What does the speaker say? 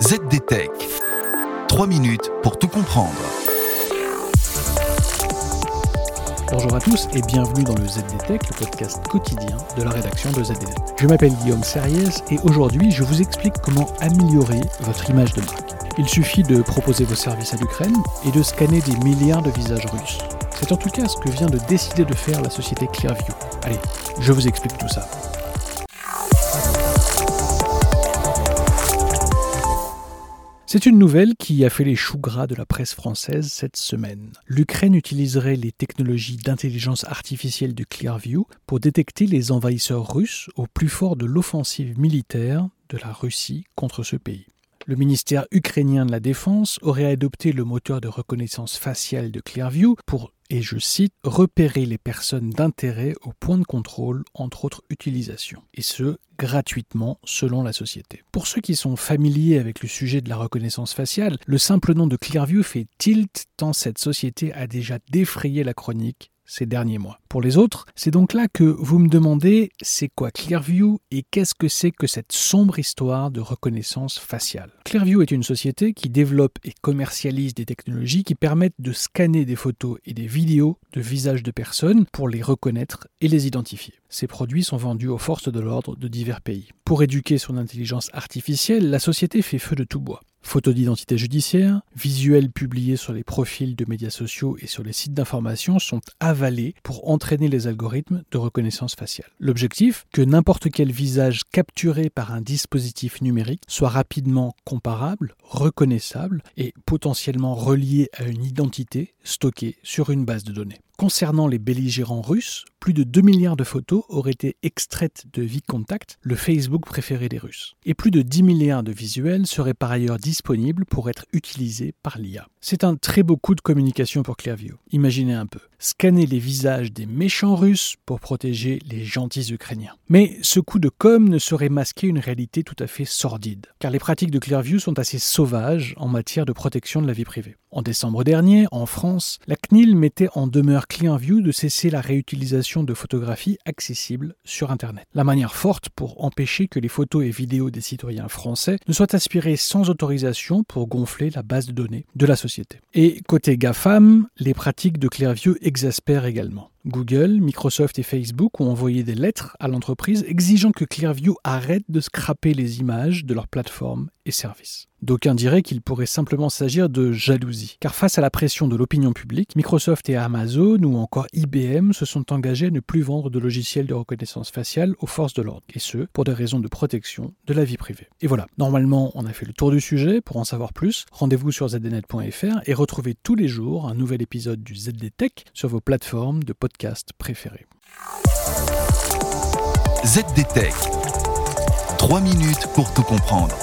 ZDTech. 3 minutes pour tout comprendre. Bonjour à tous et bienvenue dans le ZDTech, le podcast quotidien de la rédaction de ZDTech. Je m'appelle Guillaume Serriès et aujourd'hui je vous explique comment améliorer votre image de marque. Il suffit de proposer vos services à l'Ukraine et de scanner des milliards de visages russes. C'est en tout cas ce que vient de décider de faire la société Clearview. Allez, je vous explique tout ça. C'est une nouvelle qui a fait les choux gras de la presse française cette semaine. L'Ukraine utiliserait les technologies d'intelligence artificielle de Clearview pour détecter les envahisseurs russes au plus fort de l'offensive militaire de la Russie contre ce pays. Le ministère ukrainien de la Défense aurait adopté le moteur de reconnaissance faciale de Clearview pour, et je cite, repérer les personnes d'intérêt au point de contrôle, entre autres utilisations, et ce, gratuitement selon la société. Pour ceux qui sont familiers avec le sujet de la reconnaissance faciale, le simple nom de Clearview fait tilt tant cette société a déjà défrayé la chronique ces derniers mois. Pour les autres, c'est donc là que vous me demandez c'est quoi Clearview et qu'est-ce que c'est que cette sombre histoire de reconnaissance faciale. Clearview est une société qui développe et commercialise des technologies qui permettent de scanner des photos et des vidéos de visages de personnes pour les reconnaître et les identifier. Ces produits sont vendus aux forces de l'ordre de divers pays. Pour éduquer son intelligence artificielle, la société fait feu de tout bois. Photos d'identité judiciaire, visuels publiés sur les profils de médias sociaux et sur les sites d'information sont avalés pour entraîner les algorithmes de reconnaissance faciale. L'objectif, que n'importe quel visage capturé par un dispositif numérique soit rapidement comparable, reconnaissable et potentiellement relié à une identité stockée sur une base de données. Concernant les belligérants russes, plus de 2 milliards de photos auraient été extraites de VKontakte, le Facebook préféré des Russes. Et plus de 10 milliards de visuels seraient par ailleurs disponibles pour être utilisés par l'IA. C'est un très beau coup de communication pour Clearview. Imaginez un peu. Scanner les visages des méchants russes pour protéger les gentils Ukrainiens. Mais ce coup de com ne saurait masquer une réalité tout à fait sordide, car les pratiques de Clearview sont assez sauvages en matière de protection de la vie privée. En décembre dernier, en France, la CNIL mettait en demeure Clearview de cesser la réutilisation de photographies accessibles sur Internet. La manière forte pour empêcher que les photos et vidéos des citoyens français ne soient aspirées sans autorisation pour gonfler la base de données de la société. Et côté GAFAM, les pratiques de Clearview exaspèrent également. Google, Microsoft et Facebook ont envoyé des lettres à l'entreprise exigeant que Clearview arrête de scraper les images de leurs plateformes et services. D'aucuns diraient qu'il pourrait simplement s'agir de jalousie, car face à la pression de l'opinion publique, Microsoft et Amazon ou encore IBM se sont engagés à ne plus vendre de logiciels de reconnaissance faciale aux forces de l'ordre, et ce, pour des raisons de protection de la vie privée. Et voilà, normalement on a fait le tour du sujet, pour en savoir plus, rendez-vous sur zdnet.fr et retrouvez tous les jours un nouvel épisode du ZDTech sur vos plateformes de podcast préférées. ZDTech. 3 minutes pour tout comprendre.